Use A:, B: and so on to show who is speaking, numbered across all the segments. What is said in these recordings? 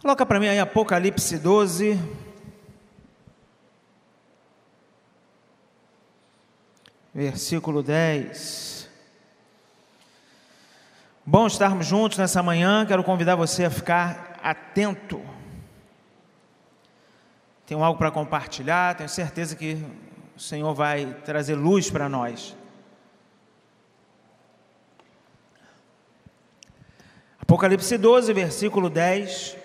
A: Coloca para mim aí Apocalipse 12. Versículo 10. Bom estarmos juntos nessa manhã. Quero convidar você a ficar atento. Tenho algo para compartilhar. Tenho certeza que o Senhor vai trazer luz para nós. Apocalipse 12, versículo 10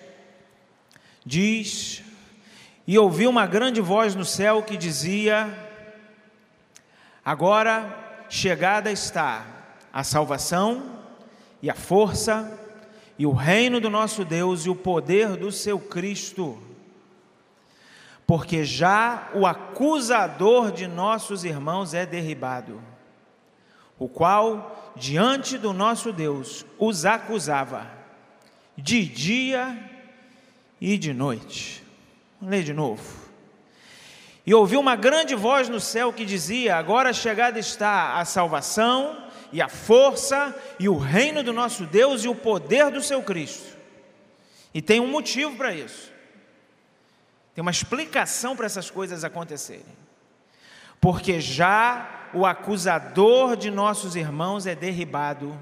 A: diz: E ouvi uma grande voz no céu que dizia: Agora chegada está a salvação e a força e o reino do nosso Deus e o poder do seu Cristo. Porque já o acusador de nossos irmãos é derribado, o qual diante do nosso Deus os acusava de dia e de noite. Vamos ler de novo. E ouviu uma grande voz no céu que dizia: Agora chegada está a salvação e a força e o reino do nosso Deus e o poder do seu Cristo. E tem um motivo para isso. Tem uma explicação para essas coisas acontecerem. Porque já o acusador de nossos irmãos é derribado,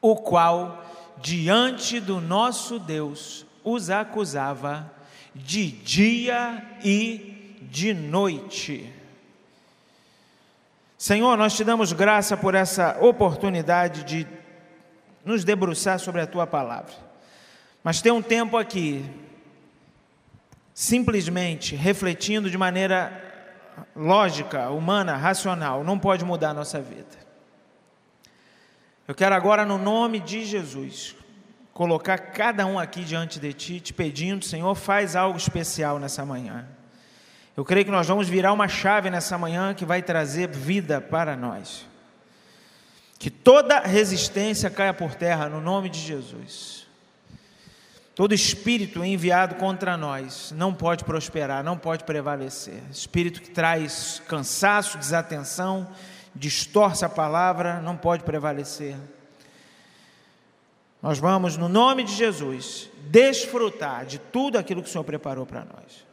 A: o qual diante do nosso Deus os acusava de dia e de noite. Senhor, nós te damos graça por essa oportunidade de nos debruçar sobre a tua palavra. Mas tem um tempo aqui, simplesmente refletindo de maneira lógica, humana, racional, não pode mudar a nossa vida. Eu quero agora, no nome de Jesus, colocar cada um aqui diante de Ti, te pedindo, Senhor, faz algo especial nessa manhã. Eu creio que nós vamos virar uma chave nessa manhã que vai trazer vida para nós. Que toda resistência caia por terra no nome de Jesus. Todo espírito enviado contra nós não pode prosperar, não pode prevalecer. Espírito que traz cansaço, desatenção, distorce a palavra, não pode prevalecer. Nós vamos, no nome de Jesus, desfrutar de tudo aquilo que o Senhor preparou para nós.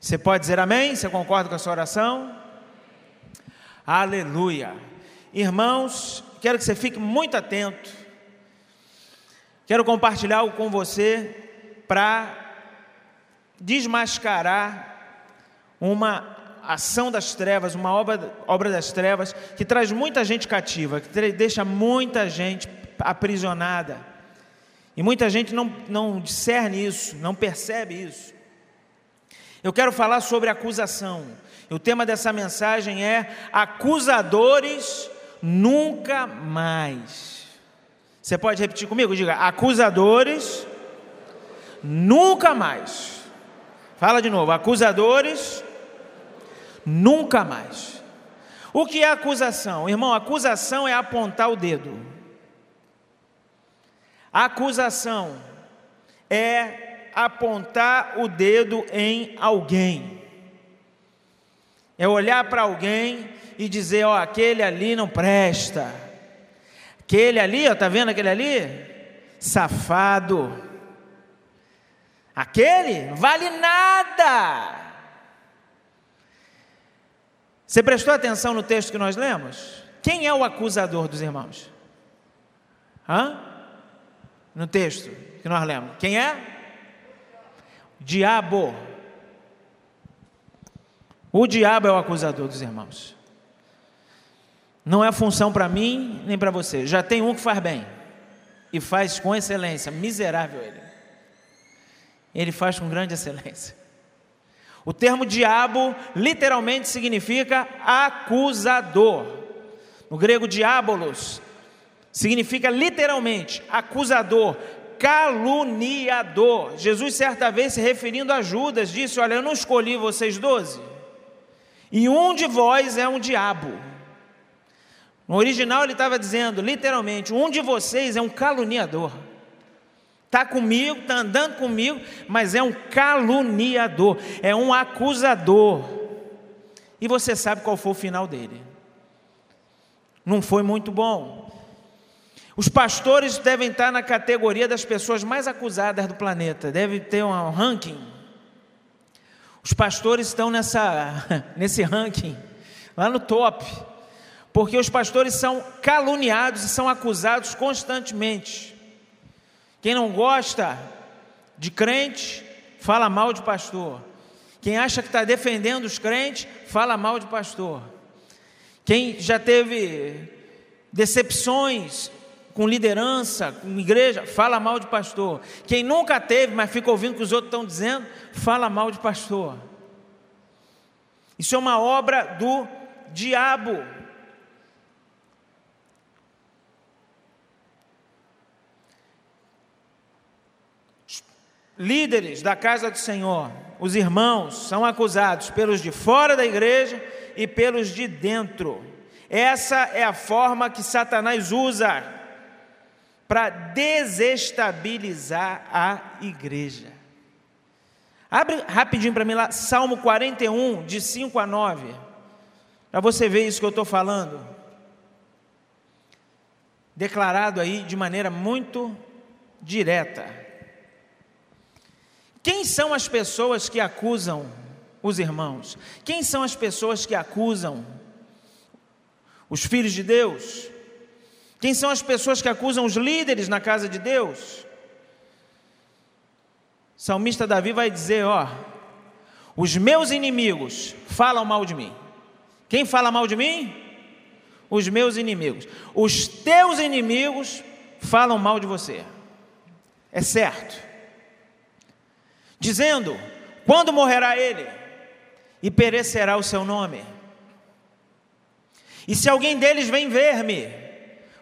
A: Você pode dizer amém? Você concorda com a sua oração? Aleluia. Irmãos, quero que você fique muito atento. Quero compartilhar algo com você para desmascarar uma ação das trevas, uma obra, obra das trevas que traz muita gente cativa, que deixa muita gente aprisionada. E muita gente não, não discerne isso, não percebe isso. Eu quero falar sobre acusação. O tema dessa mensagem é acusadores nunca mais. Você pode repetir comigo? Diga, acusadores nunca mais. Fala de novo, acusadores nunca mais. O que é acusação? Irmão, acusação é apontar o dedo. Acusação é apontar o dedo em alguém. É olhar para alguém e dizer, ó, aquele ali não presta. Aquele ali, ó, tá vendo aquele ali? Safado. Aquele vale nada. Você prestou atenção no texto que nós lemos? Quem é o acusador dos irmãos? Hã? No texto que nós lemos. Quem é? Diabo. O diabo é o acusador dos irmãos. Não é função para mim nem para você. Já tem um que faz bem e faz com excelência. Miserável ele. Ele faz com grande excelência. O termo diabo literalmente significa acusador. No grego, diabolos Significa literalmente acusador, caluniador. Jesus, certa vez, se referindo a Judas, disse: Olha, eu não escolhi vocês doze, e um de vós é um diabo. No original, ele estava dizendo, literalmente: um de vocês é um caluniador. Está comigo, está andando comigo, mas é um caluniador, é um acusador. E você sabe qual foi o final dele. Não foi muito bom. Os pastores devem estar na categoria das pessoas mais acusadas do planeta, deve ter um ranking. Os pastores estão nessa, nesse ranking, lá no top, porque os pastores são caluniados e são acusados constantemente. Quem não gosta de crente, fala mal de pastor. Quem acha que está defendendo os crentes, fala mal de pastor. Quem já teve decepções com liderança, com igreja, fala mal de pastor. Quem nunca teve, mas fica ouvindo o que os outros estão dizendo, fala mal de pastor. Isso é uma obra do diabo. líderes da casa do Senhor, os irmãos, são acusados pelos de fora da igreja e pelos de dentro. Essa é a forma que Satanás usa para desestabilizar a igreja. Abre rapidinho para mim lá, Salmo 41, de 5 a 9, para você ver isso que eu estou falando. Declarado aí de maneira muito direta. Quem são as pessoas que acusam os irmãos? Quem são as pessoas que acusam os filhos de Deus? Quem são as pessoas que acusam os líderes na casa de Deus? O salmista Davi vai dizer: Ó, os meus inimigos falam mal de mim. Quem fala mal de mim? Os meus inimigos. Os teus inimigos falam mal de você. É certo. Dizendo: quando morrerá ele? E perecerá o seu nome. E se alguém deles vem ver-me,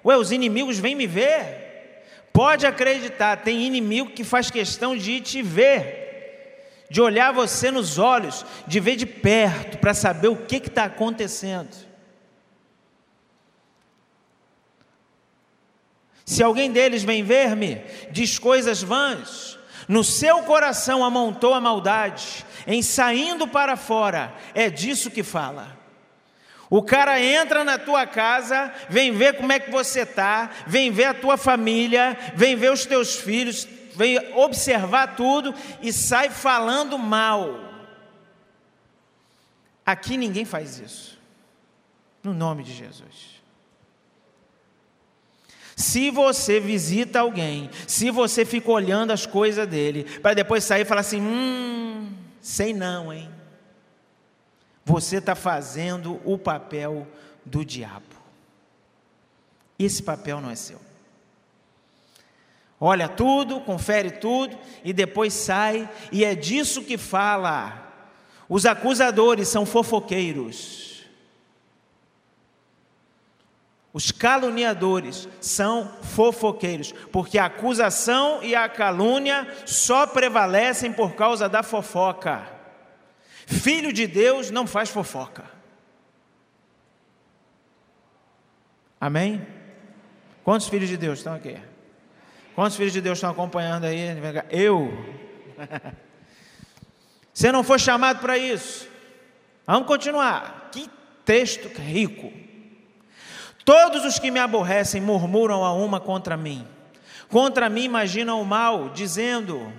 A: Ué, os inimigos vêm me ver? Pode acreditar, tem inimigo que faz questão de te ver, de olhar você nos olhos, de ver de perto, para saber o que está acontecendo. Se alguém deles vem ver-me, diz coisas vãs, no seu coração amontou a maldade, em saindo para fora, é disso que fala. O cara entra na tua casa, vem ver como é que você está, vem ver a tua família, vem ver os teus filhos, vem observar tudo e sai falando mal. Aqui ninguém faz isso. No nome de Jesus. Se você visita alguém, se você fica olhando as coisas dele, para depois sair e falar assim: hum, sei não, hein? Você está fazendo o papel do diabo. Esse papel não é seu. Olha tudo, confere tudo e depois sai, e é disso que fala. Os acusadores são fofoqueiros. Os caluniadores são fofoqueiros, porque a acusação e a calúnia só prevalecem por causa da fofoca. Filho de Deus não faz fofoca. Amém? Quantos filhos de Deus estão aqui? Quantos filhos de Deus estão acompanhando aí? Eu. Você não foi chamado para isso. Vamos continuar. Que texto rico. Todos os que me aborrecem murmuram a uma contra mim. Contra mim imaginam o mal, dizendo: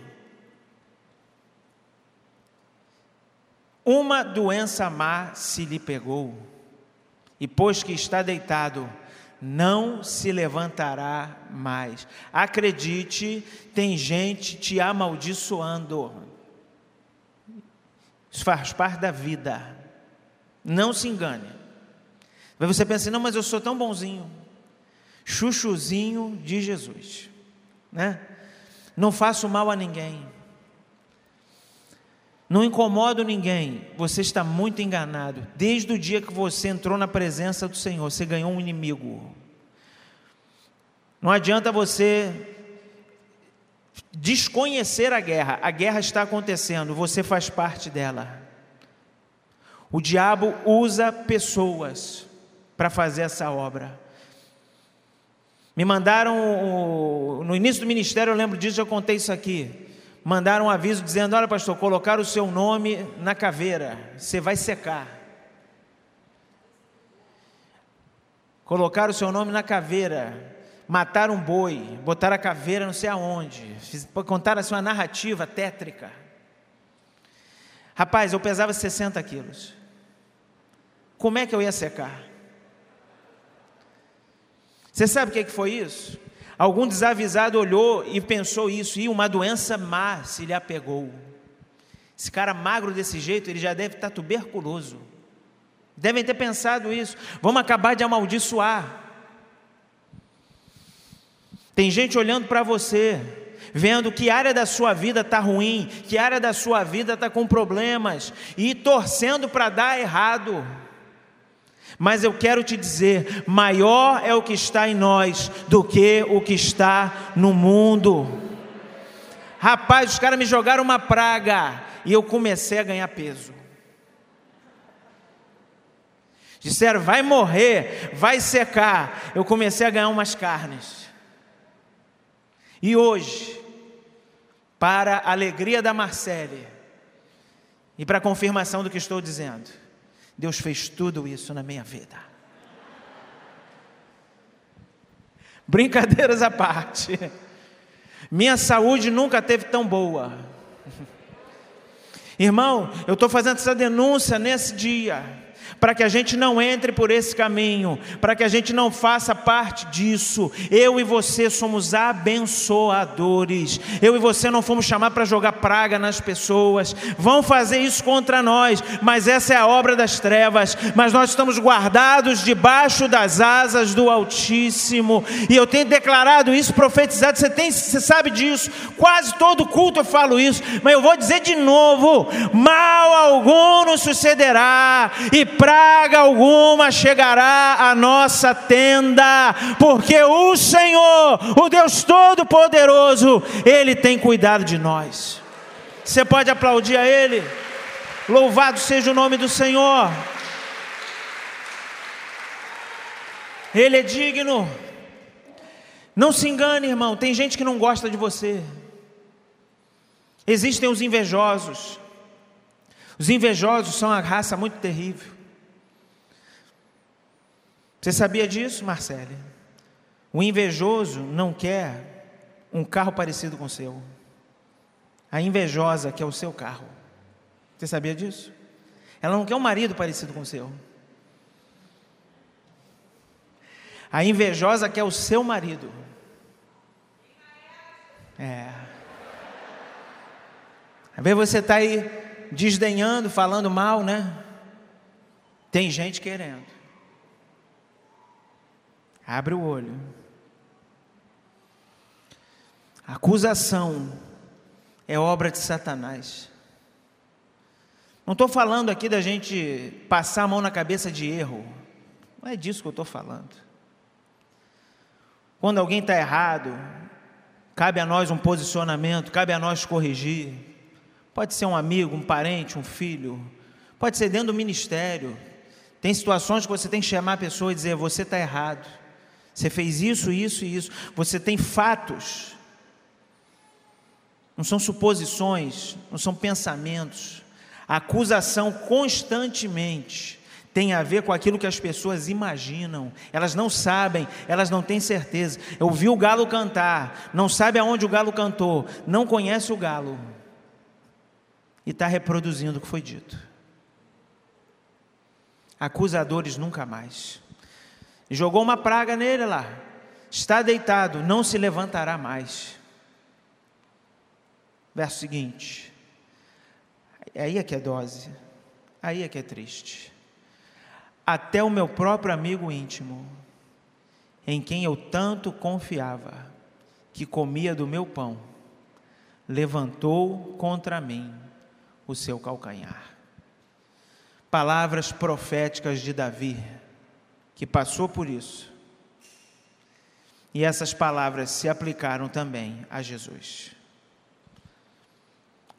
A: Uma doença má se lhe pegou, e pois que está deitado, não se levantará mais. Acredite, tem gente te amaldiçoando. Isso faz parte da vida. Não se engane. Mas você pensa, não, mas eu sou tão bonzinho. Chuchuzinho de Jesus. Né? Não faço mal a ninguém não incomodo ninguém, você está muito enganado. Desde o dia que você entrou na presença do Senhor, você ganhou um inimigo. Não adianta você desconhecer a guerra, a guerra está acontecendo, você faz parte dela. O diabo usa pessoas para fazer essa obra. Me mandaram, no início do ministério, eu lembro disso, eu contei isso aqui mandaram um aviso dizendo: Olha, pastor, colocar o seu nome na caveira, você vai secar. Colocar o seu nome na caveira, mataram um boi, botaram a caveira não sei aonde, contaram assim uma narrativa tétrica. Rapaz, eu pesava 60 quilos. Como é que eu ia secar? Você sabe o que foi isso? Algum desavisado olhou e pensou isso, e uma doença má se lhe apegou. Esse cara magro desse jeito, ele já deve estar tuberculoso. Devem ter pensado isso. Vamos acabar de amaldiçoar. Tem gente olhando para você, vendo que área da sua vida está ruim, que área da sua vida está com problemas, e torcendo para dar errado. Mas eu quero te dizer: maior é o que está em nós do que o que está no mundo. Rapaz, os caras me jogaram uma praga e eu comecei a ganhar peso. Disseram, vai morrer, vai secar. Eu comecei a ganhar umas carnes. E hoje, para a alegria da Marcele e para a confirmação do que estou dizendo, Deus fez tudo isso na minha vida. Brincadeiras à parte, minha saúde nunca teve tão boa. Irmão, eu estou fazendo essa denúncia nesse dia para que a gente não entre por esse caminho, para que a gente não faça parte disso. Eu e você somos abençoadores. Eu e você não fomos chamados para jogar praga nas pessoas. Vão fazer isso contra nós, mas essa é a obra das trevas. Mas nós estamos guardados debaixo das asas do Altíssimo. E eu tenho declarado isso, profetizado. Você tem, você sabe disso. Quase todo culto eu falo isso, mas eu vou dizer de novo: mal algum nos sucederá e para praga alguma chegará à nossa tenda, porque o Senhor, o Deus Todo-Poderoso, Ele tem cuidado de nós. Você pode aplaudir a Ele? Louvado seja o nome do Senhor. Ele é digno. Não se engane, irmão. Tem gente que não gosta de você. Existem os invejosos. Os invejosos são uma raça muito terrível. Você sabia disso, Marcele? O invejoso não quer um carro parecido com o seu. A invejosa quer o seu carro. Você sabia disso? Ela não quer um marido parecido com o seu. A invejosa quer o seu marido. É. Às vezes você está aí desdenhando, falando mal, né? Tem gente querendo. Abre o olho. acusação é obra de Satanás. Não estou falando aqui da gente passar a mão na cabeça de erro. Não é disso que eu estou falando. Quando alguém está errado, cabe a nós um posicionamento, cabe a nós corrigir. Pode ser um amigo, um parente, um filho, pode ser dentro do ministério. Tem situações que você tem que chamar a pessoa e dizer: você está errado. Você fez isso, isso e isso. Você tem fatos. Não são suposições, não são pensamentos. A acusação constantemente tem a ver com aquilo que as pessoas imaginam. Elas não sabem, elas não têm certeza. Eu vi o galo cantar, não sabe aonde o galo cantou, não conhece o galo e está reproduzindo o que foi dito. Acusadores nunca mais. E jogou uma praga nele lá. Está deitado, não se levantará mais. Verso seguinte. Aí é que é dose. Aí é que é triste. Até o meu próprio amigo íntimo, em quem eu tanto confiava, que comia do meu pão, levantou contra mim o seu calcanhar. Palavras proféticas de Davi que passou por isso. E essas palavras se aplicaram também a Jesus.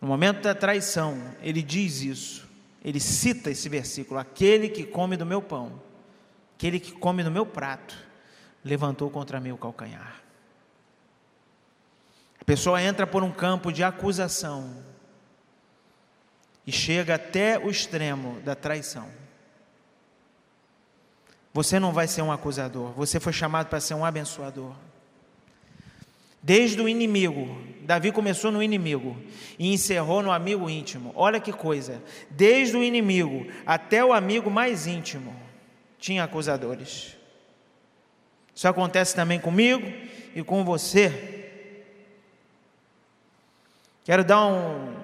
A: No momento da traição, ele diz isso, ele cita esse versículo: aquele que come do meu pão, aquele que come do meu prato, levantou contra mim o calcanhar. A pessoa entra por um campo de acusação e chega até o extremo da traição. Você não vai ser um acusador, você foi chamado para ser um abençoador. Desde o inimigo, Davi começou no inimigo e encerrou no amigo íntimo. Olha que coisa, desde o inimigo até o amigo mais íntimo tinha acusadores. Isso acontece também comigo e com você. Quero dar um,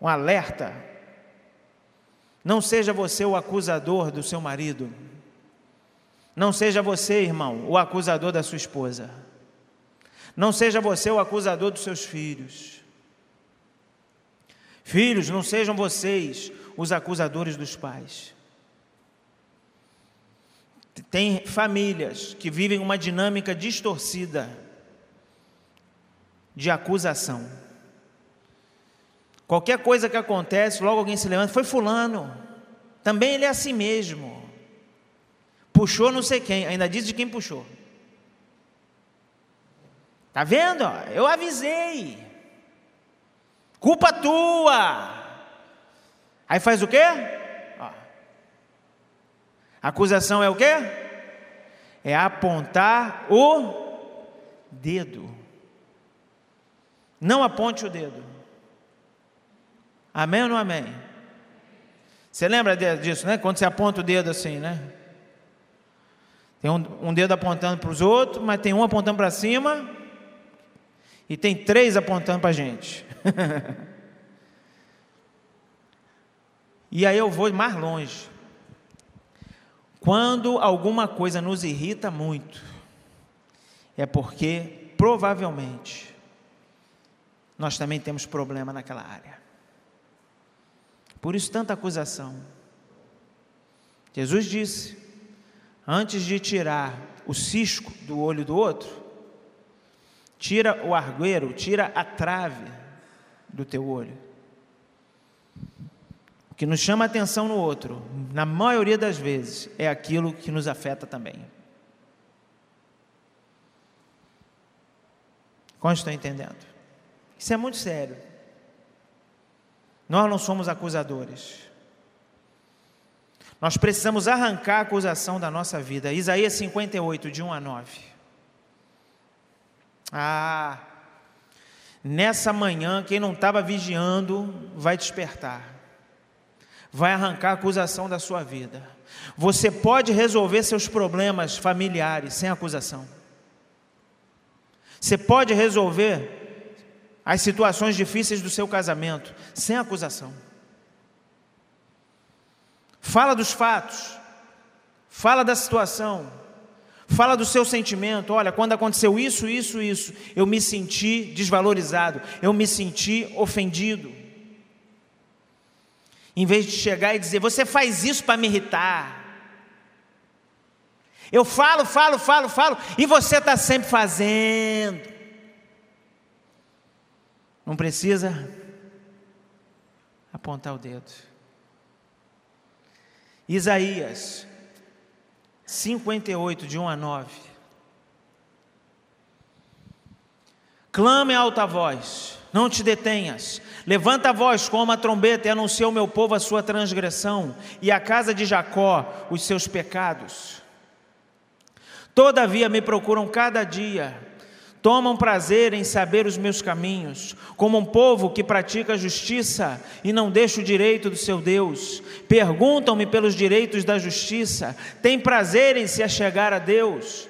A: um alerta. Não seja você o acusador do seu marido. Não seja você, irmão, o acusador da sua esposa. Não seja você o acusador dos seus filhos. Filhos, não sejam vocês os acusadores dos pais. Tem famílias que vivem uma dinâmica distorcida de acusação. Qualquer coisa que acontece, logo alguém se levanta, foi fulano. Também ele é assim mesmo. Puxou não sei quem, ainda diz de quem puxou. Tá vendo? Eu avisei. Culpa tua. Aí faz o quê? Ó. Acusação é o quê? É apontar o dedo. Não aponte o dedo. Amém ou não amém? Você lembra disso, né? Quando você aponta o dedo assim, né? Tem um, um dedo apontando para os outros, mas tem um apontando para cima e tem três apontando para a gente. e aí eu vou mais longe. Quando alguma coisa nos irrita muito, é porque provavelmente nós também temos problema naquela área. Por isso, tanta acusação. Jesus disse: antes de tirar o cisco do olho do outro, tira o argueiro, tira a trave do teu olho. O que nos chama atenção no outro, na maioria das vezes, é aquilo que nos afeta também. Como estão entendendo? Isso é muito sério. Nós não somos acusadores. Nós precisamos arrancar a acusação da nossa vida. Isaías 58, de 1 a 9. Ah, nessa manhã, quem não estava vigiando vai despertar, vai arrancar a acusação da sua vida. Você pode resolver seus problemas familiares sem acusação. Você pode resolver as situações difíceis do seu casamento, sem acusação. Fala dos fatos, fala da situação, fala do seu sentimento. Olha, quando aconteceu isso, isso, isso, eu me senti desvalorizado, eu me senti ofendido. Em vez de chegar e dizer, você faz isso para me irritar. Eu falo, falo, falo, falo, e você está sempre fazendo. Não precisa apontar o dedo. Isaías 58, de 1 a 9. Clame alta voz, não te detenhas. Levanta a voz como a trombeta e anuncia ao meu povo a sua transgressão e à casa de Jacó os seus pecados. Todavia me procuram cada dia tomam prazer em saber os meus caminhos, como um povo que pratica a justiça e não deixa o direito do seu Deus. Perguntam-me pelos direitos da justiça, têm prazer em se achegar a Deus.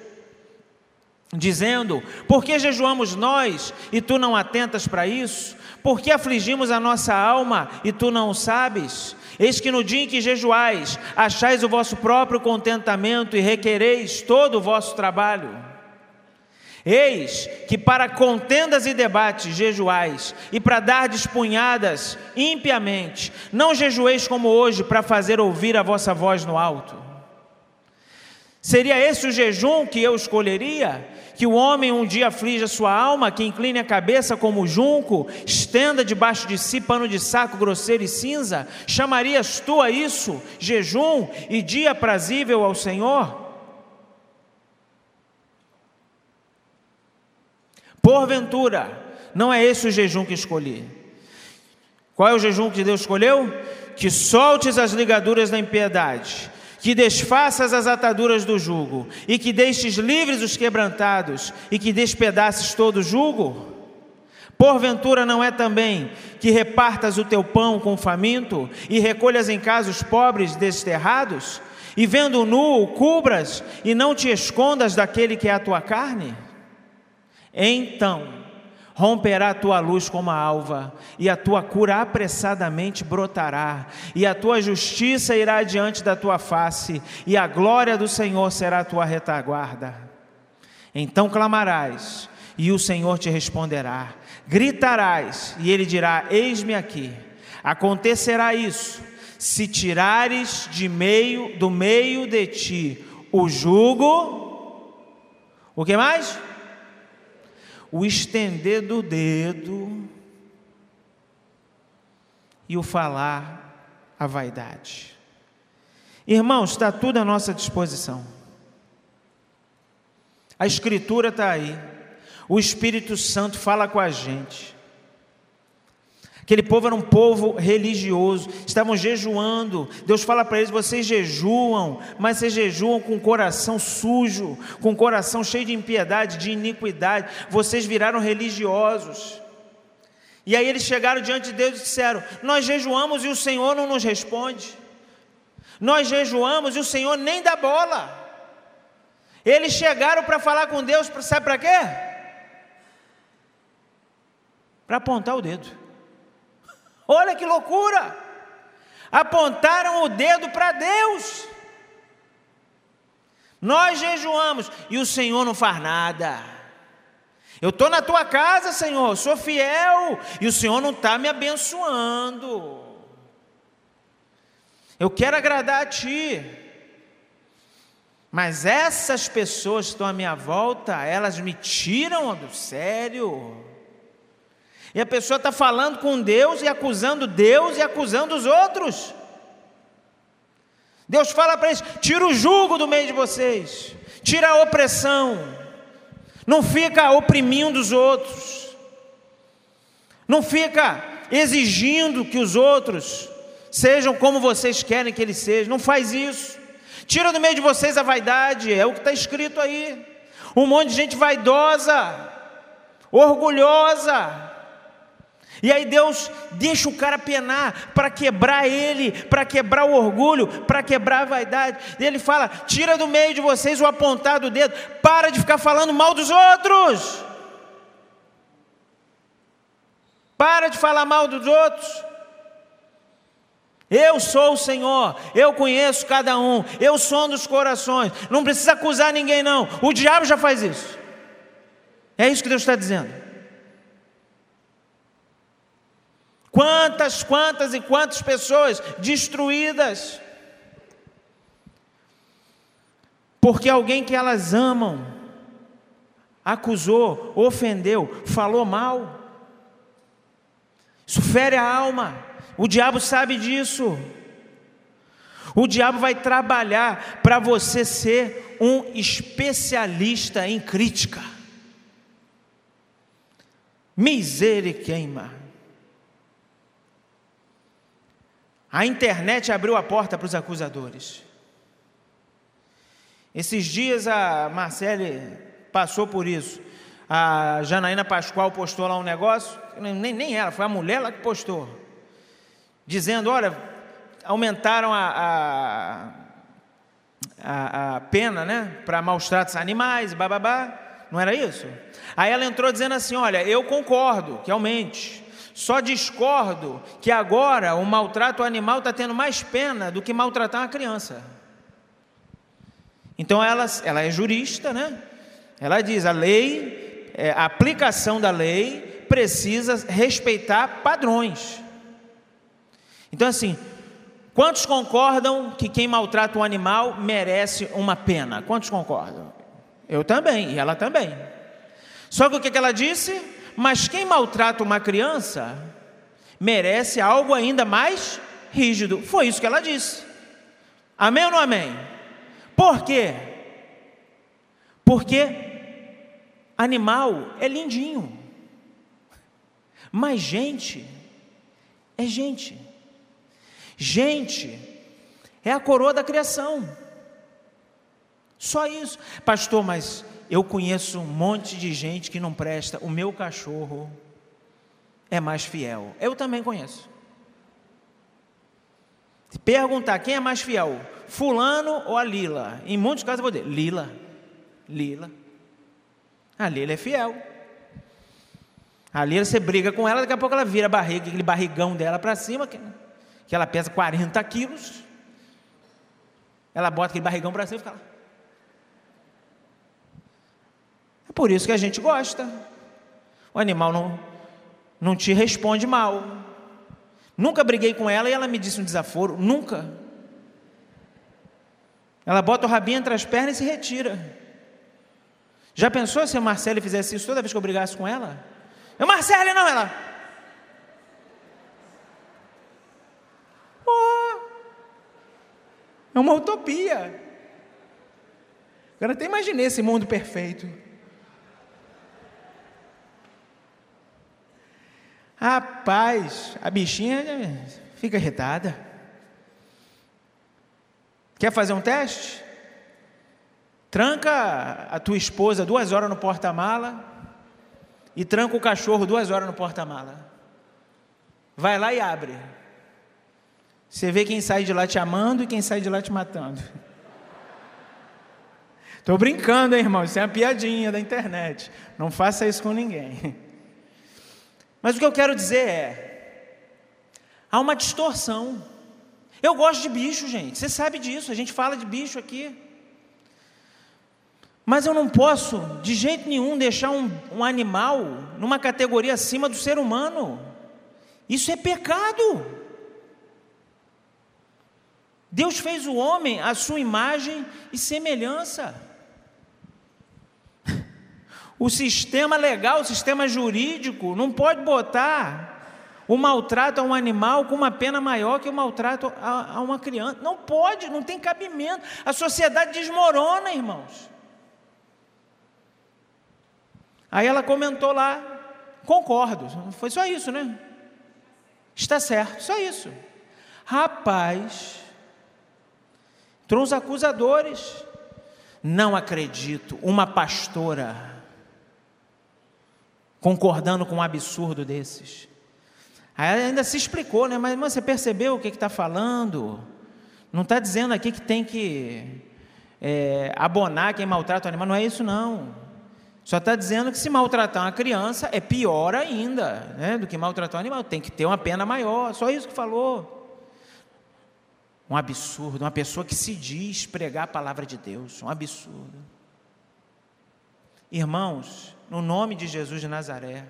A: Dizendo: Por que jejuamos nós e tu não atentas para isso? Por que afligimos a nossa alma e tu não o sabes? Eis que no dia em que jejuais, achais o vosso próprio contentamento e requereis todo o vosso trabalho. Eis que para contendas e debates jejuais, e para dar despunhadas impiamente, não jejueis como hoje para fazer ouvir a vossa voz no alto. Seria esse o jejum que eu escolheria? Que o homem um dia aflige a sua alma, que incline a cabeça como junco, estenda debaixo de si pano de saco grosseiro e cinza? Chamarias tu a isso jejum e dia prazível ao Senhor? Porventura, não é esse o jejum que escolhi. Qual é o jejum que Deus escolheu? Que soltes as ligaduras da impiedade, que desfaças as ataduras do jugo, e que deixes livres os quebrantados, e que despedaces todo o jugo? Porventura não é também que repartas o teu pão com o faminto, e recolhas em casa os pobres desterrados, e vendo nu, cubras, e não te escondas daquele que é a tua carne? Então, romperá a tua luz como a alva, e a tua cura apressadamente brotará, e a tua justiça irá diante da tua face, e a glória do Senhor será a tua retaguarda. Então clamarás, e o Senhor te responderá, gritarás, e ele dirá: Eis-me aqui. Acontecerá isso, se tirares de meio do meio de ti o jugo, o que mais? O estender do dedo e o falar a vaidade. Irmãos, está tudo à nossa disposição. A Escritura está aí. O Espírito Santo fala com a gente. Aquele povo era um povo religioso, estavam jejuando. Deus fala para eles: vocês jejuam, mas vocês jejuam com o coração sujo, com o coração cheio de impiedade, de iniquidade. Vocês viraram religiosos. E aí eles chegaram diante de Deus e disseram: Nós jejuamos e o Senhor não nos responde. Nós jejuamos e o Senhor nem dá bola. Eles chegaram para falar com Deus, sabe para quê? Para apontar o dedo. Olha que loucura! Apontaram o dedo para Deus. Nós jejuamos e o Senhor não faz nada. Eu estou na tua casa, Senhor, sou fiel e o Senhor não está me abençoando. Eu quero agradar a Ti. Mas essas pessoas que estão à minha volta, elas me tiram do sério. E a pessoa está falando com Deus e acusando Deus e acusando os outros. Deus fala para eles: tira o jugo do meio de vocês, tira a opressão, não fica oprimindo os outros, não fica exigindo que os outros sejam como vocês querem que eles sejam, não faz isso. Tira do meio de vocês a vaidade, é o que está escrito aí. Um monte de gente vaidosa, orgulhosa, e aí Deus deixa o cara penar para quebrar ele, para quebrar o orgulho, para quebrar a vaidade. E ele fala: tira do meio de vocês o apontado do dedo, para de ficar falando mal dos outros. Para de falar mal dos outros. Eu sou o Senhor, eu conheço cada um, eu sou um dos corações. Não precisa acusar ninguém, não. O diabo já faz isso. É isso que Deus está dizendo. Quantas, quantas e quantas pessoas destruídas. Porque alguém que elas amam acusou, ofendeu, falou mal. Isso fere a alma. O diabo sabe disso. O diabo vai trabalhar para você ser um especialista em crítica. Misericórdia. A internet abriu a porta para os acusadores. Esses dias a Marcele passou por isso. A Janaína Pascoal postou lá um negócio, nem, nem ela, foi a mulher lá que postou, dizendo: olha, aumentaram a, a, a, a pena né, para maus tratos animais, bababá. Não era isso? Aí ela entrou dizendo assim: olha, eu concordo que aumente. Só discordo que agora o maltrato animal está tendo mais pena do que maltratar uma criança. Então ela, ela é jurista, né? Ela diz a lei, é, a aplicação da lei precisa respeitar padrões. Então assim, quantos concordam que quem maltrata um animal merece uma pena? Quantos concordam? Eu também, e ela também. Só que o que ela disse? Mas quem maltrata uma criança merece algo ainda mais rígido. Foi isso que ela disse. Amém ou não amém? Por quê? Porque animal é lindinho. Mas gente é gente. Gente É a coroa da criação. Só isso. Pastor, mas eu conheço um monte de gente que não presta. O meu cachorro é mais fiel. Eu também conheço. Perguntar quem é mais fiel, Fulano ou a Lila? Em muitos casos eu vou dizer: Lila. Lila. A Lila é fiel. A Lila, você briga com ela, daqui a pouco ela vira a barriga, aquele barrigão dela para cima, que, que ela pesa 40 quilos. Ela bota aquele barrigão para cima e fica lá. É por isso que a gente gosta. O animal não, não te responde mal. Nunca briguei com ela e ela me disse um desaforo. Nunca. Ela bota o rabinho entre as pernas e se retira. Já pensou se a Marcele fizesse isso toda vez que eu brigasse com ela? Eu, Marcele, não, ela. Oh, é uma utopia. Agora até imaginei esse mundo perfeito. Rapaz, a bichinha fica irritada. Quer fazer um teste? Tranca a tua esposa duas horas no porta-mala e tranca o cachorro duas horas no porta-mala. Vai lá e abre. Você vê quem sai de lá te amando e quem sai de lá te matando. Estou brincando, hein, irmão? Isso é uma piadinha da internet. Não faça isso com ninguém. Mas o que eu quero dizer é: há uma distorção. Eu gosto de bicho, gente. Você sabe disso. A gente fala de bicho aqui. Mas eu não posso, de jeito nenhum, deixar um, um animal numa categoria acima do ser humano. Isso é pecado. Deus fez o homem à sua imagem e semelhança. O sistema legal, o sistema jurídico, não pode botar o maltrato a um animal com uma pena maior que o maltrato a, uma criança. Não pode, não tem cabimento. A sociedade desmorona, irmãos. Aí ela comentou lá, concordo, foi só isso, né? Está certo, só isso. Rapaz, trouxe acusadores. Não acredito, uma pastora concordando com um absurdo desses. Aí ainda se explicou, né? Mas você percebeu o que está falando? Não está dizendo aqui que tem que é, abonar quem maltrata o animal, não é isso não. Só está dizendo que se maltratar uma criança é pior ainda né, do que maltratar um animal. Tem que ter uma pena maior. Só isso que falou. Um absurdo. Uma pessoa que se diz pregar a palavra de Deus. Um absurdo. Irmãos, no nome de Jesus de Nazaré,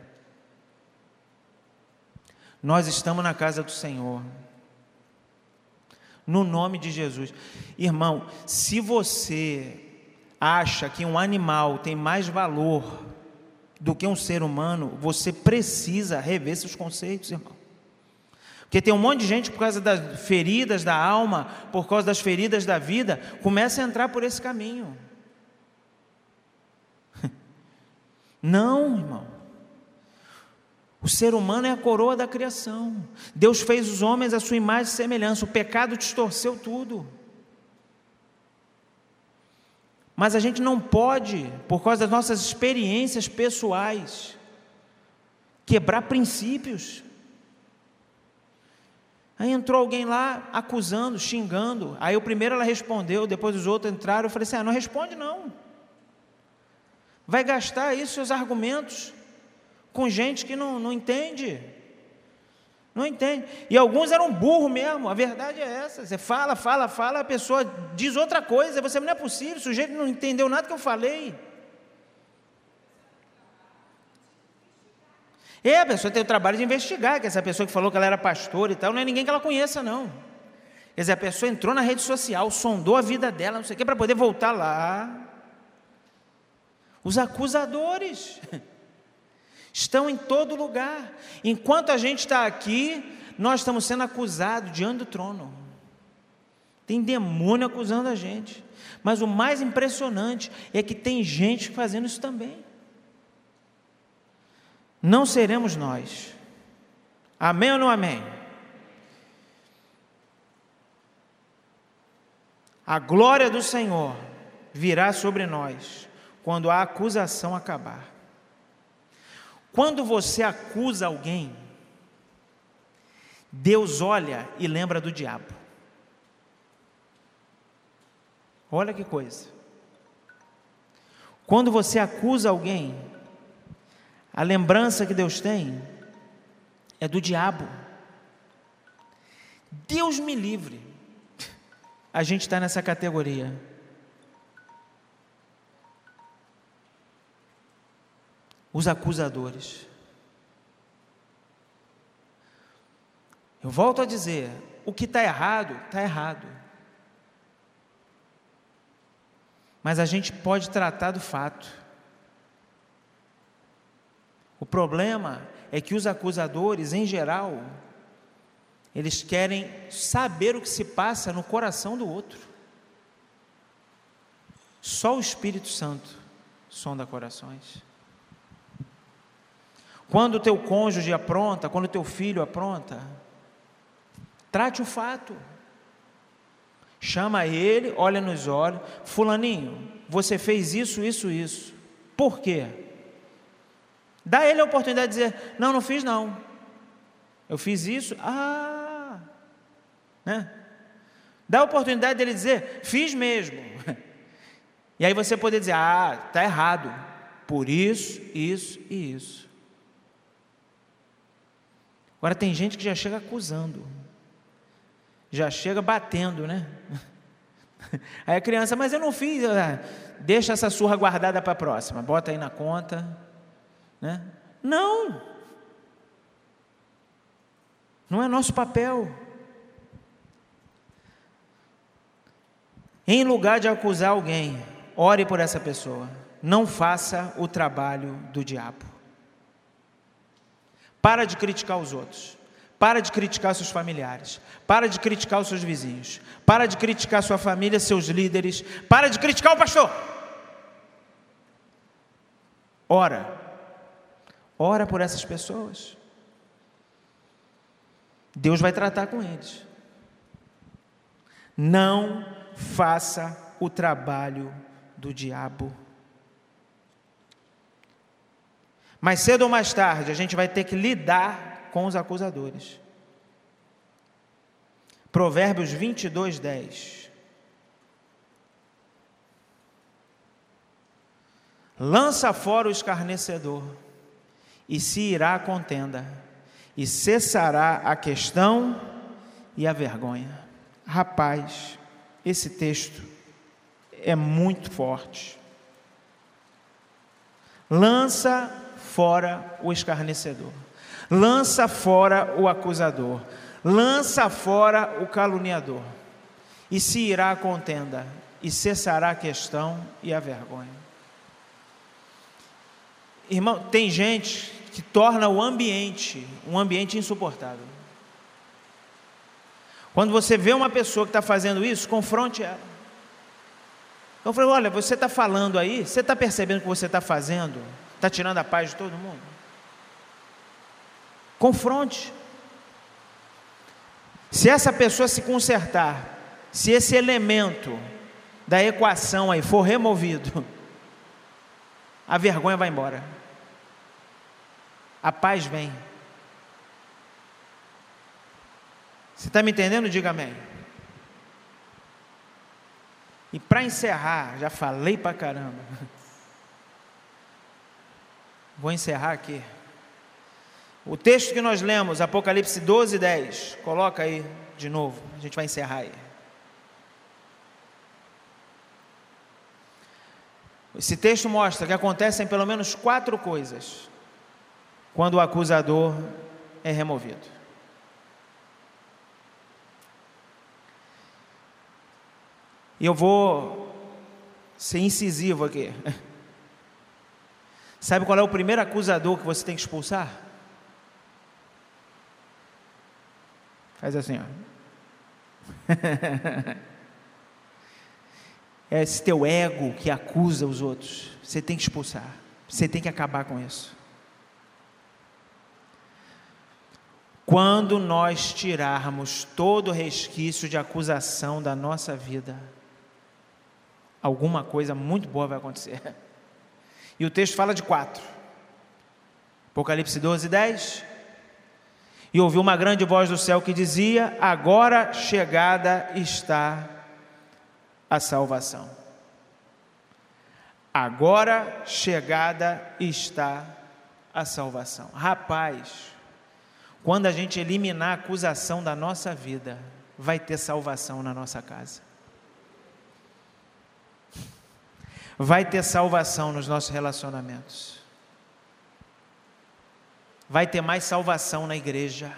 A: nós estamos na casa do Senhor. No nome de Jesus. Irmão, se você acha que um animal tem mais valor do que um ser humano, você precisa rever seus conceitos, irmão. Porque tem um monte de gente, por causa das feridas da alma, por causa das feridas da vida, começa a entrar por esse caminho. Não, irmão. O ser humano é a coroa da criação. Deus fez os homens à sua imagem e semelhança. O pecado distorceu tudo. Mas a gente não pode, por causa das nossas experiências pessoais, quebrar princípios. Aí entrou alguém lá acusando, xingando. Aí o primeiro ela respondeu, depois os outros entraram. Eu falei assim: ah, não responde não. Vai gastar aí seus argumentos com gente que não, não entende. Não entende. E alguns eram burros mesmo, a verdade é essa. Você fala, fala, fala, a pessoa diz outra coisa, você não é possível, o sujeito não entendeu nada que eu falei. E a pessoa tem o trabalho de investigar, que essa pessoa que falou que ela era pastora e tal, não é ninguém que ela conheça, não. Quer dizer, a pessoa entrou na rede social, sondou a vida dela, não sei o que, para poder voltar lá. Os acusadores. estão em todo lugar. Enquanto a gente está aqui, nós estamos sendo acusados diante do trono. Tem demônio acusando a gente. Mas o mais impressionante é que tem gente fazendo isso também. Não seremos nós. Amém ou não amém? A glória do Senhor virá sobre nós quando a acusação acabar. Quando você acusa alguém, Deus olha e lembra do diabo. Olha que coisa. Quando você acusa alguém, a lembrança que Deus tem é do diabo. Deus me livre a gente está nessa categoria. Os acusadores. Eu volto a dizer: o que está errado, está errado. Mas a gente pode tratar do fato. O problema é que os acusadores, em geral, eles querem saber o que se passa no coração do outro. Só o Espírito Santo sonda corações. Quando o teu cônjuge apronta, quando o teu filho apronta, trate o fato. Chama ele, olha nos olhos, fulaninho, você fez isso, isso, isso. Por quê? Dá ele a oportunidade de dizer, não, não fiz não. Eu fiz isso, ah, né? Dá a oportunidade dele dizer, fiz mesmo. E aí você poder dizer, ah, está errado. Por isso, isso e isso. Agora tem gente que já chega acusando. Já chega batendo, né? Aí a criança, mas eu não fiz. Ah, deixa essa surra guardada para a próxima. Bota aí na conta. Né? Não. Não é nosso papel. Em lugar de acusar alguém, ore por essa pessoa. Não faça o trabalho do diabo. Para de criticar os outros. Para de criticar seus familiares. Para de criticar os seus vizinhos. Para de criticar sua família, seus líderes. Para de criticar o pastor. Ora. Ora por essas pessoas. Deus vai tratar com eles. Não faça o trabalho do diabo. Mais cedo ou mais tarde, a gente vai ter que lidar com os acusadores. Provérbios 22, 10. Lança fora o escarnecedor, e se irá a contenda, e cessará a questão e a vergonha. Rapaz, esse texto é muito forte. Lança fora o escarnecedor, lança fora o acusador, lança fora o caluniador, e se irá a contenda, e cessará a questão e a vergonha. Irmão, tem gente que torna o ambiente um ambiente insuportável. Quando você vê uma pessoa que está fazendo isso, confronte ela. Então eu falei, olha, você está falando aí, você está percebendo o que você está fazendo? Está tirando a paz de todo mundo? Confronte. Se essa pessoa se consertar, se esse elemento da equação aí for removido, a vergonha vai embora. A paz vem. Você está me entendendo? Diga amém. E para encerrar, já falei para caramba. Vou encerrar aqui. O texto que nós lemos, Apocalipse 12, 10. Coloca aí de novo. A gente vai encerrar aí. Esse texto mostra que acontecem pelo menos quatro coisas quando o acusador é removido. E eu vou ser incisivo aqui. Sabe qual é o primeiro acusador que você tem que expulsar? Faz assim, ó. é esse teu ego que acusa os outros. Você tem que expulsar. Você tem que acabar com isso. Quando nós tirarmos todo resquício de acusação da nossa vida, alguma coisa muito boa vai acontecer. E o texto fala de quatro. Apocalipse 12, 10. E ouviu uma grande voz do céu que dizia: Agora chegada está a salvação. Agora chegada está a salvação. Rapaz, quando a gente eliminar a acusação da nossa vida, vai ter salvação na nossa casa. Vai ter salvação nos nossos relacionamentos. Vai ter mais salvação na igreja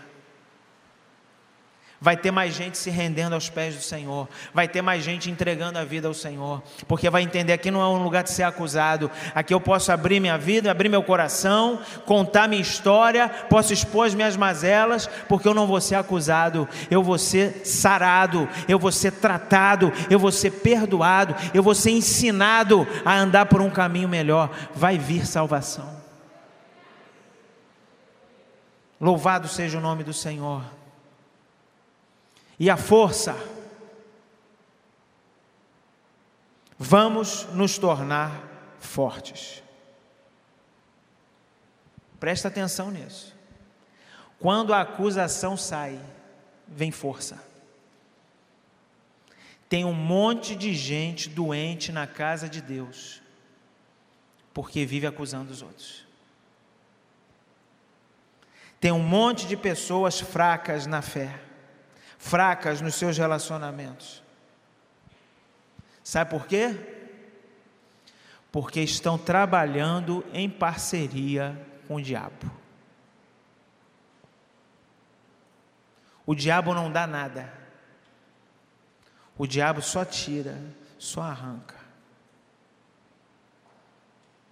A: vai ter mais gente se rendendo aos pés do Senhor, vai ter mais gente entregando a vida ao Senhor, porque vai entender aqui não é um lugar de ser acusado, aqui eu posso abrir minha vida, abrir meu coração, contar minha história, posso expor as minhas mazelas, porque eu não vou ser acusado, eu vou ser sarado, eu vou ser tratado, eu vou ser perdoado, eu vou ser ensinado a andar por um caminho melhor, vai vir salvação. Louvado seja o nome do Senhor e a força. Vamos nos tornar fortes. Presta atenção nisso. Quando a acusação sai, vem força. Tem um monte de gente doente na casa de Deus, porque vive acusando os outros. Tem um monte de pessoas fracas na fé fracas nos seus relacionamentos. Sabe por quê? Porque estão trabalhando em parceria com o diabo. O diabo não dá nada. O diabo só tira, só arranca.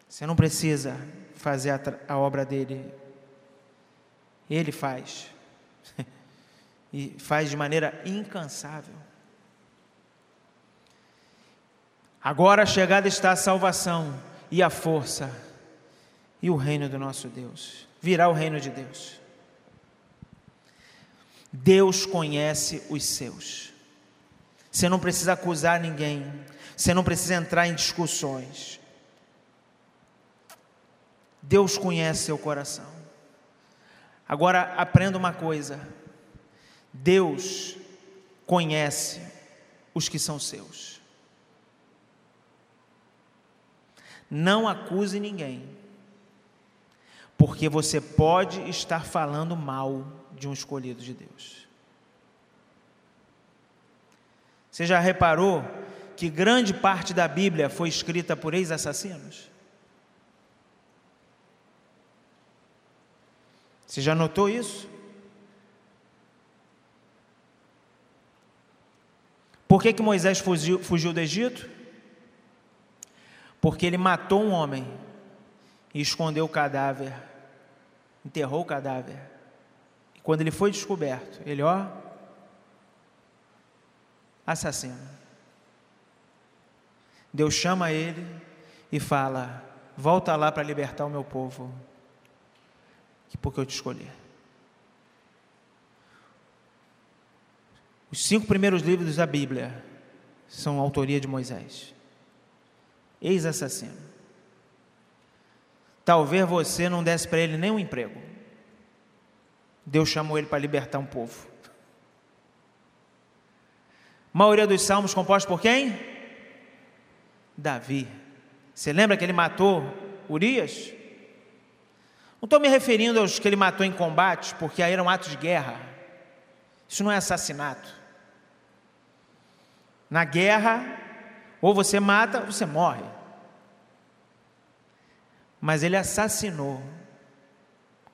A: Você não precisa fazer a, a obra dele. Ele faz e faz de maneira incansável. Agora chegada está a salvação e a força e o reino do nosso Deus. Virá o reino de Deus. Deus conhece os seus. Você não precisa acusar ninguém. Você não precisa entrar em discussões. Deus conhece seu coração. Agora aprenda uma coisa: Deus conhece os que são seus. Não acuse ninguém, porque você pode estar falando mal de um escolhido de Deus. Você já reparou que grande parte da Bíblia foi escrita por ex-assassinos? Você já notou isso? Por que, que Moisés fugiu, fugiu do Egito? Porque ele matou um homem e escondeu o cadáver, enterrou o cadáver. E quando ele foi descoberto, ele, ó, assassino. Deus chama ele e fala: Volta lá para libertar o meu povo, porque eu te escolhi. Os cinco primeiros livros da Bíblia são autoria de Moisés. Ex-assassino. Talvez você não desse para ele nem um emprego. Deus chamou ele para libertar um povo. A maioria dos salmos compostos por quem? Davi. Você lembra que ele matou Urias? Não estou me referindo aos que ele matou em combate, porque aí eram atos de guerra. Isso não é assassinato. Na guerra, ou você mata ou você morre. Mas ele assassinou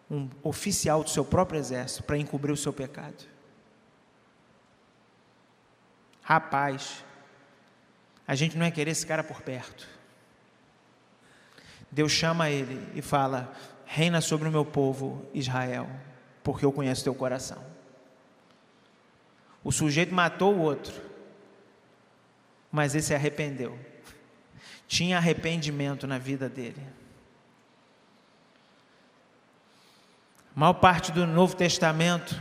A: um oficial do seu próprio exército para encobrir o seu pecado. Rapaz, a gente não é querer esse cara por perto. Deus chama ele e fala: Reina sobre o meu povo Israel, porque eu conheço teu coração. O sujeito matou o outro, mas esse se arrependeu. Tinha arrependimento na vida dele. A maior parte do Novo Testamento,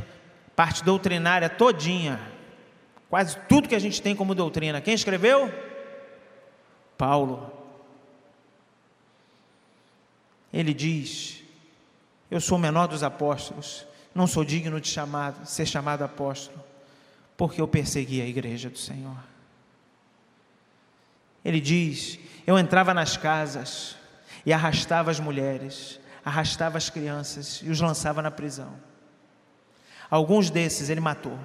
A: parte doutrinária todinha, quase tudo que a gente tem como doutrina. Quem escreveu? Paulo, ele diz: Eu sou o menor dos apóstolos, não sou digno de ser chamado apóstolo, porque eu persegui a igreja do Senhor. Ele diz: Eu entrava nas casas e arrastava as mulheres, arrastava as crianças e os lançava na prisão. Alguns desses ele matou.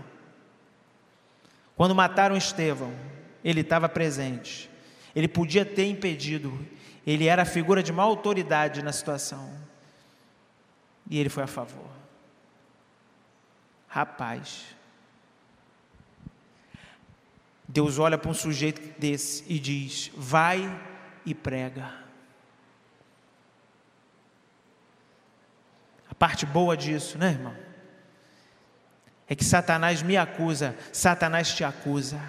A: Quando mataram Estevão, ele estava presente. Ele podia ter impedido, ele era a figura de maior autoridade na situação. E ele foi a favor. Rapaz, Deus olha para um sujeito desse e diz: vai e prega. A parte boa disso, né, irmão? É que Satanás me acusa, Satanás te acusa.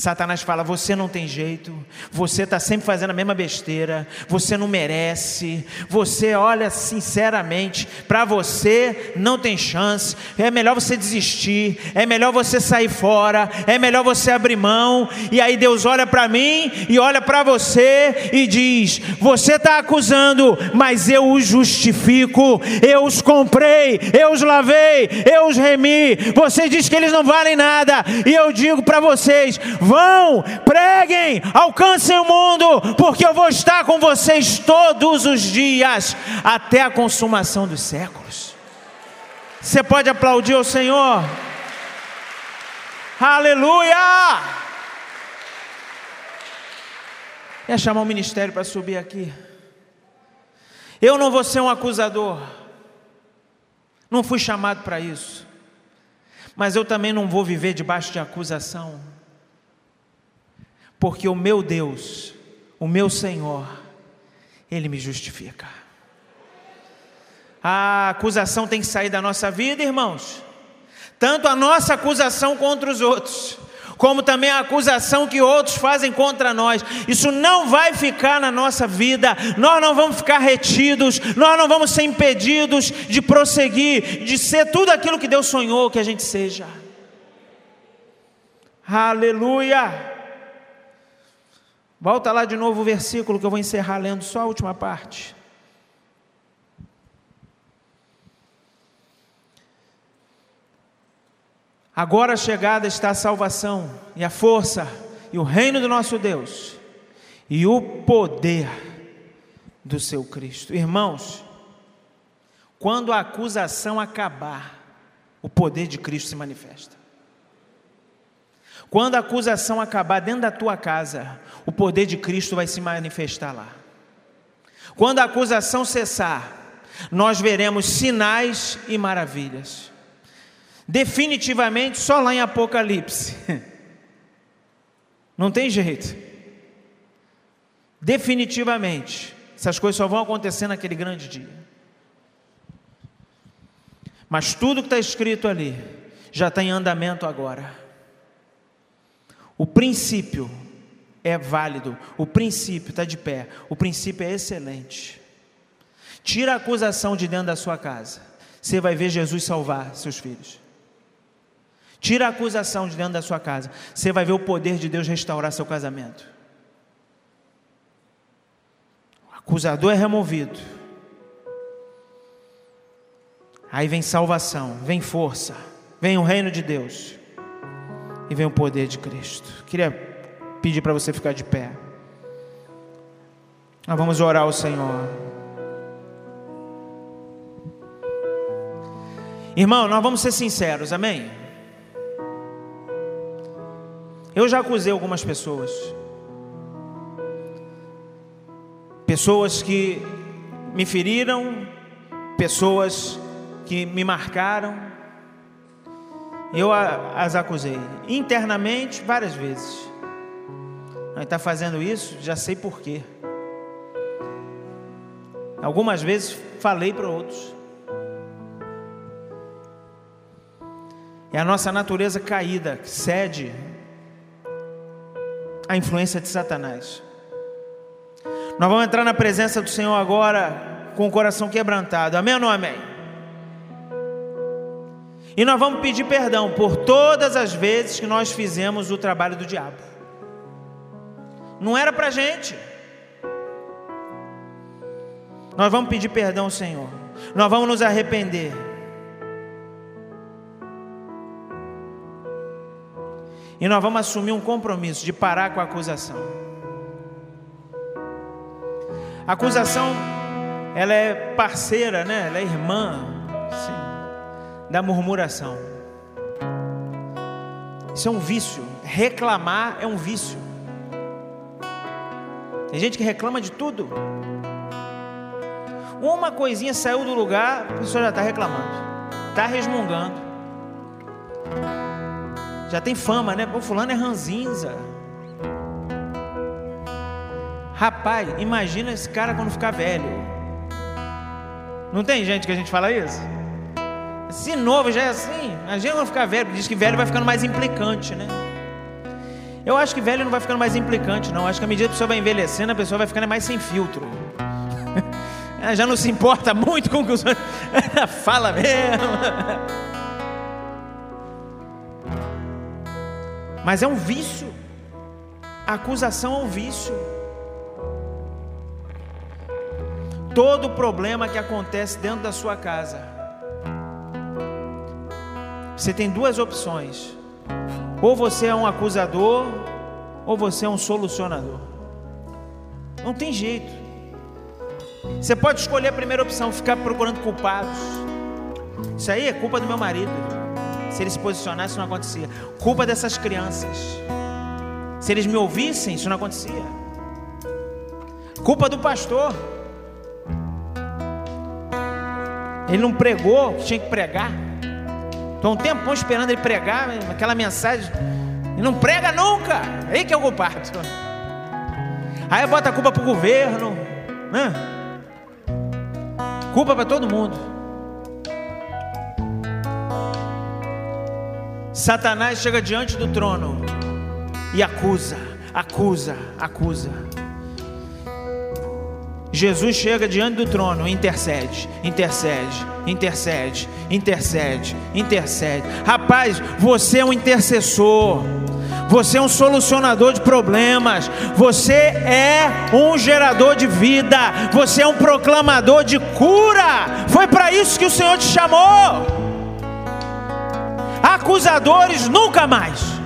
A: Satanás fala: você não tem jeito, você está sempre fazendo a mesma besteira, você não merece, você, olha, sinceramente, para você não tem chance, é melhor você desistir, é melhor você sair fora, é melhor você abrir mão. E aí Deus olha para mim e olha para você e diz: Você está acusando, mas eu os justifico, eu os comprei, eu os lavei, eu os remi. Você diz que eles não valem nada, e eu digo para vocês: Vão, preguem, alcancem o mundo, porque eu vou estar com vocês todos os dias, até a consumação dos séculos. Você pode aplaudir o Senhor? Aleluia! Quer chamar o ministério para subir aqui? Eu não vou ser um acusador, não fui chamado para isso, mas eu também não vou viver debaixo de acusação porque o meu Deus, o meu Senhor, Ele me justifica. A acusação tem que sair da nossa vida, irmãos. Tanto a nossa acusação contra os outros, como também a acusação que outros fazem contra nós. Isso não vai ficar na nossa vida, nós não vamos ficar retidos, nós não vamos ser impedidos de prosseguir, de ser tudo aquilo que Deus sonhou que a gente seja. Aleluia! Volta lá de novo o versículo que eu vou encerrar lendo só a última parte. Agora chegada está a salvação e a força e o reino do nosso Deus e o poder do seu Cristo. Irmãos, quando a acusação acabar, o poder de Cristo se manifesta. Quando a acusação acabar dentro da tua casa, o poder de Cristo vai se manifestar lá. Quando a acusação cessar, nós veremos sinais e maravilhas. Definitivamente só lá em Apocalipse. Não tem jeito. Definitivamente, essas coisas só vão acontecer naquele grande dia. Mas tudo que está escrito ali já está em andamento agora. O princípio é válido, o princípio está de pé, o princípio é excelente. Tira a acusação de dentro da sua casa, você vai ver Jesus salvar seus filhos. Tira a acusação de dentro da sua casa, você vai ver o poder de Deus restaurar seu casamento. O acusador é removido. Aí vem salvação, vem força, vem o reino de Deus e vem o poder de Cristo. Queria pedir para você ficar de pé. Nós vamos orar ao Senhor. Irmão, nós vamos ser sinceros, amém? Eu já acusei algumas pessoas. Pessoas que me feriram, pessoas que me marcaram eu as acusei internamente várias vezes. Nós está fazendo isso, já sei por quê. Algumas vezes falei para outros. É a nossa natureza caída que cede à influência de Satanás. Nós vamos entrar na presença do Senhor agora com o coração quebrantado. Amém ou não amém? E nós vamos pedir perdão por todas as vezes que nós fizemos o trabalho do diabo. Não era para gente. Nós vamos pedir perdão Senhor. Nós vamos nos arrepender. E nós vamos assumir um compromisso de parar com a acusação. A acusação, ela é parceira, né? Ela é irmã, sim, da murmuração. Isso é um vício. Reclamar é um vício. Tem gente que reclama de tudo. Uma coisinha saiu do lugar, a pessoa já está reclamando, está resmungando. Já tem fama, né? O fulano é ranzinza. Rapaz, imagina esse cara quando ficar velho. Não tem gente que a gente fala isso? Se novo já é assim, imagina quando ficar velho, diz que velho vai ficando mais implicante, né? Eu acho que velho não vai ficando mais implicante, não. Acho que à medida que a pessoa vai envelhecendo, a pessoa vai ficando mais sem filtro. Ela já não se importa muito com o que os. Ela fala mesmo. Mas é um vício. A acusação é um vício. Todo problema que acontece dentro da sua casa, você tem duas opções: ou você é um acusador, ou você é um solucionador. Não tem jeito. Você pode escolher a primeira opção, ficar procurando culpados. Isso aí é culpa do meu marido. Se ele se posicionasse, isso não acontecia. Culpa dessas crianças. Se eles me ouvissem, isso não acontecia. Culpa do pastor. Ele não pregou que tinha que pregar. Estou um tempo esperando ele pregar aquela mensagem. E não prega nunca. Aí que é o culpado. Aí bota a culpa para o governo. Né? Culpa para todo mundo. Satanás chega diante do trono e acusa, acusa, acusa. Jesus chega diante do trono, intercede, intercede, intercede, intercede, intercede. Rapaz, você é um intercessor. Você é um solucionador de problemas. Você é um gerador de vida. Você é um proclamador de cura. Foi para isso que o Senhor te chamou. Acusadores nunca mais.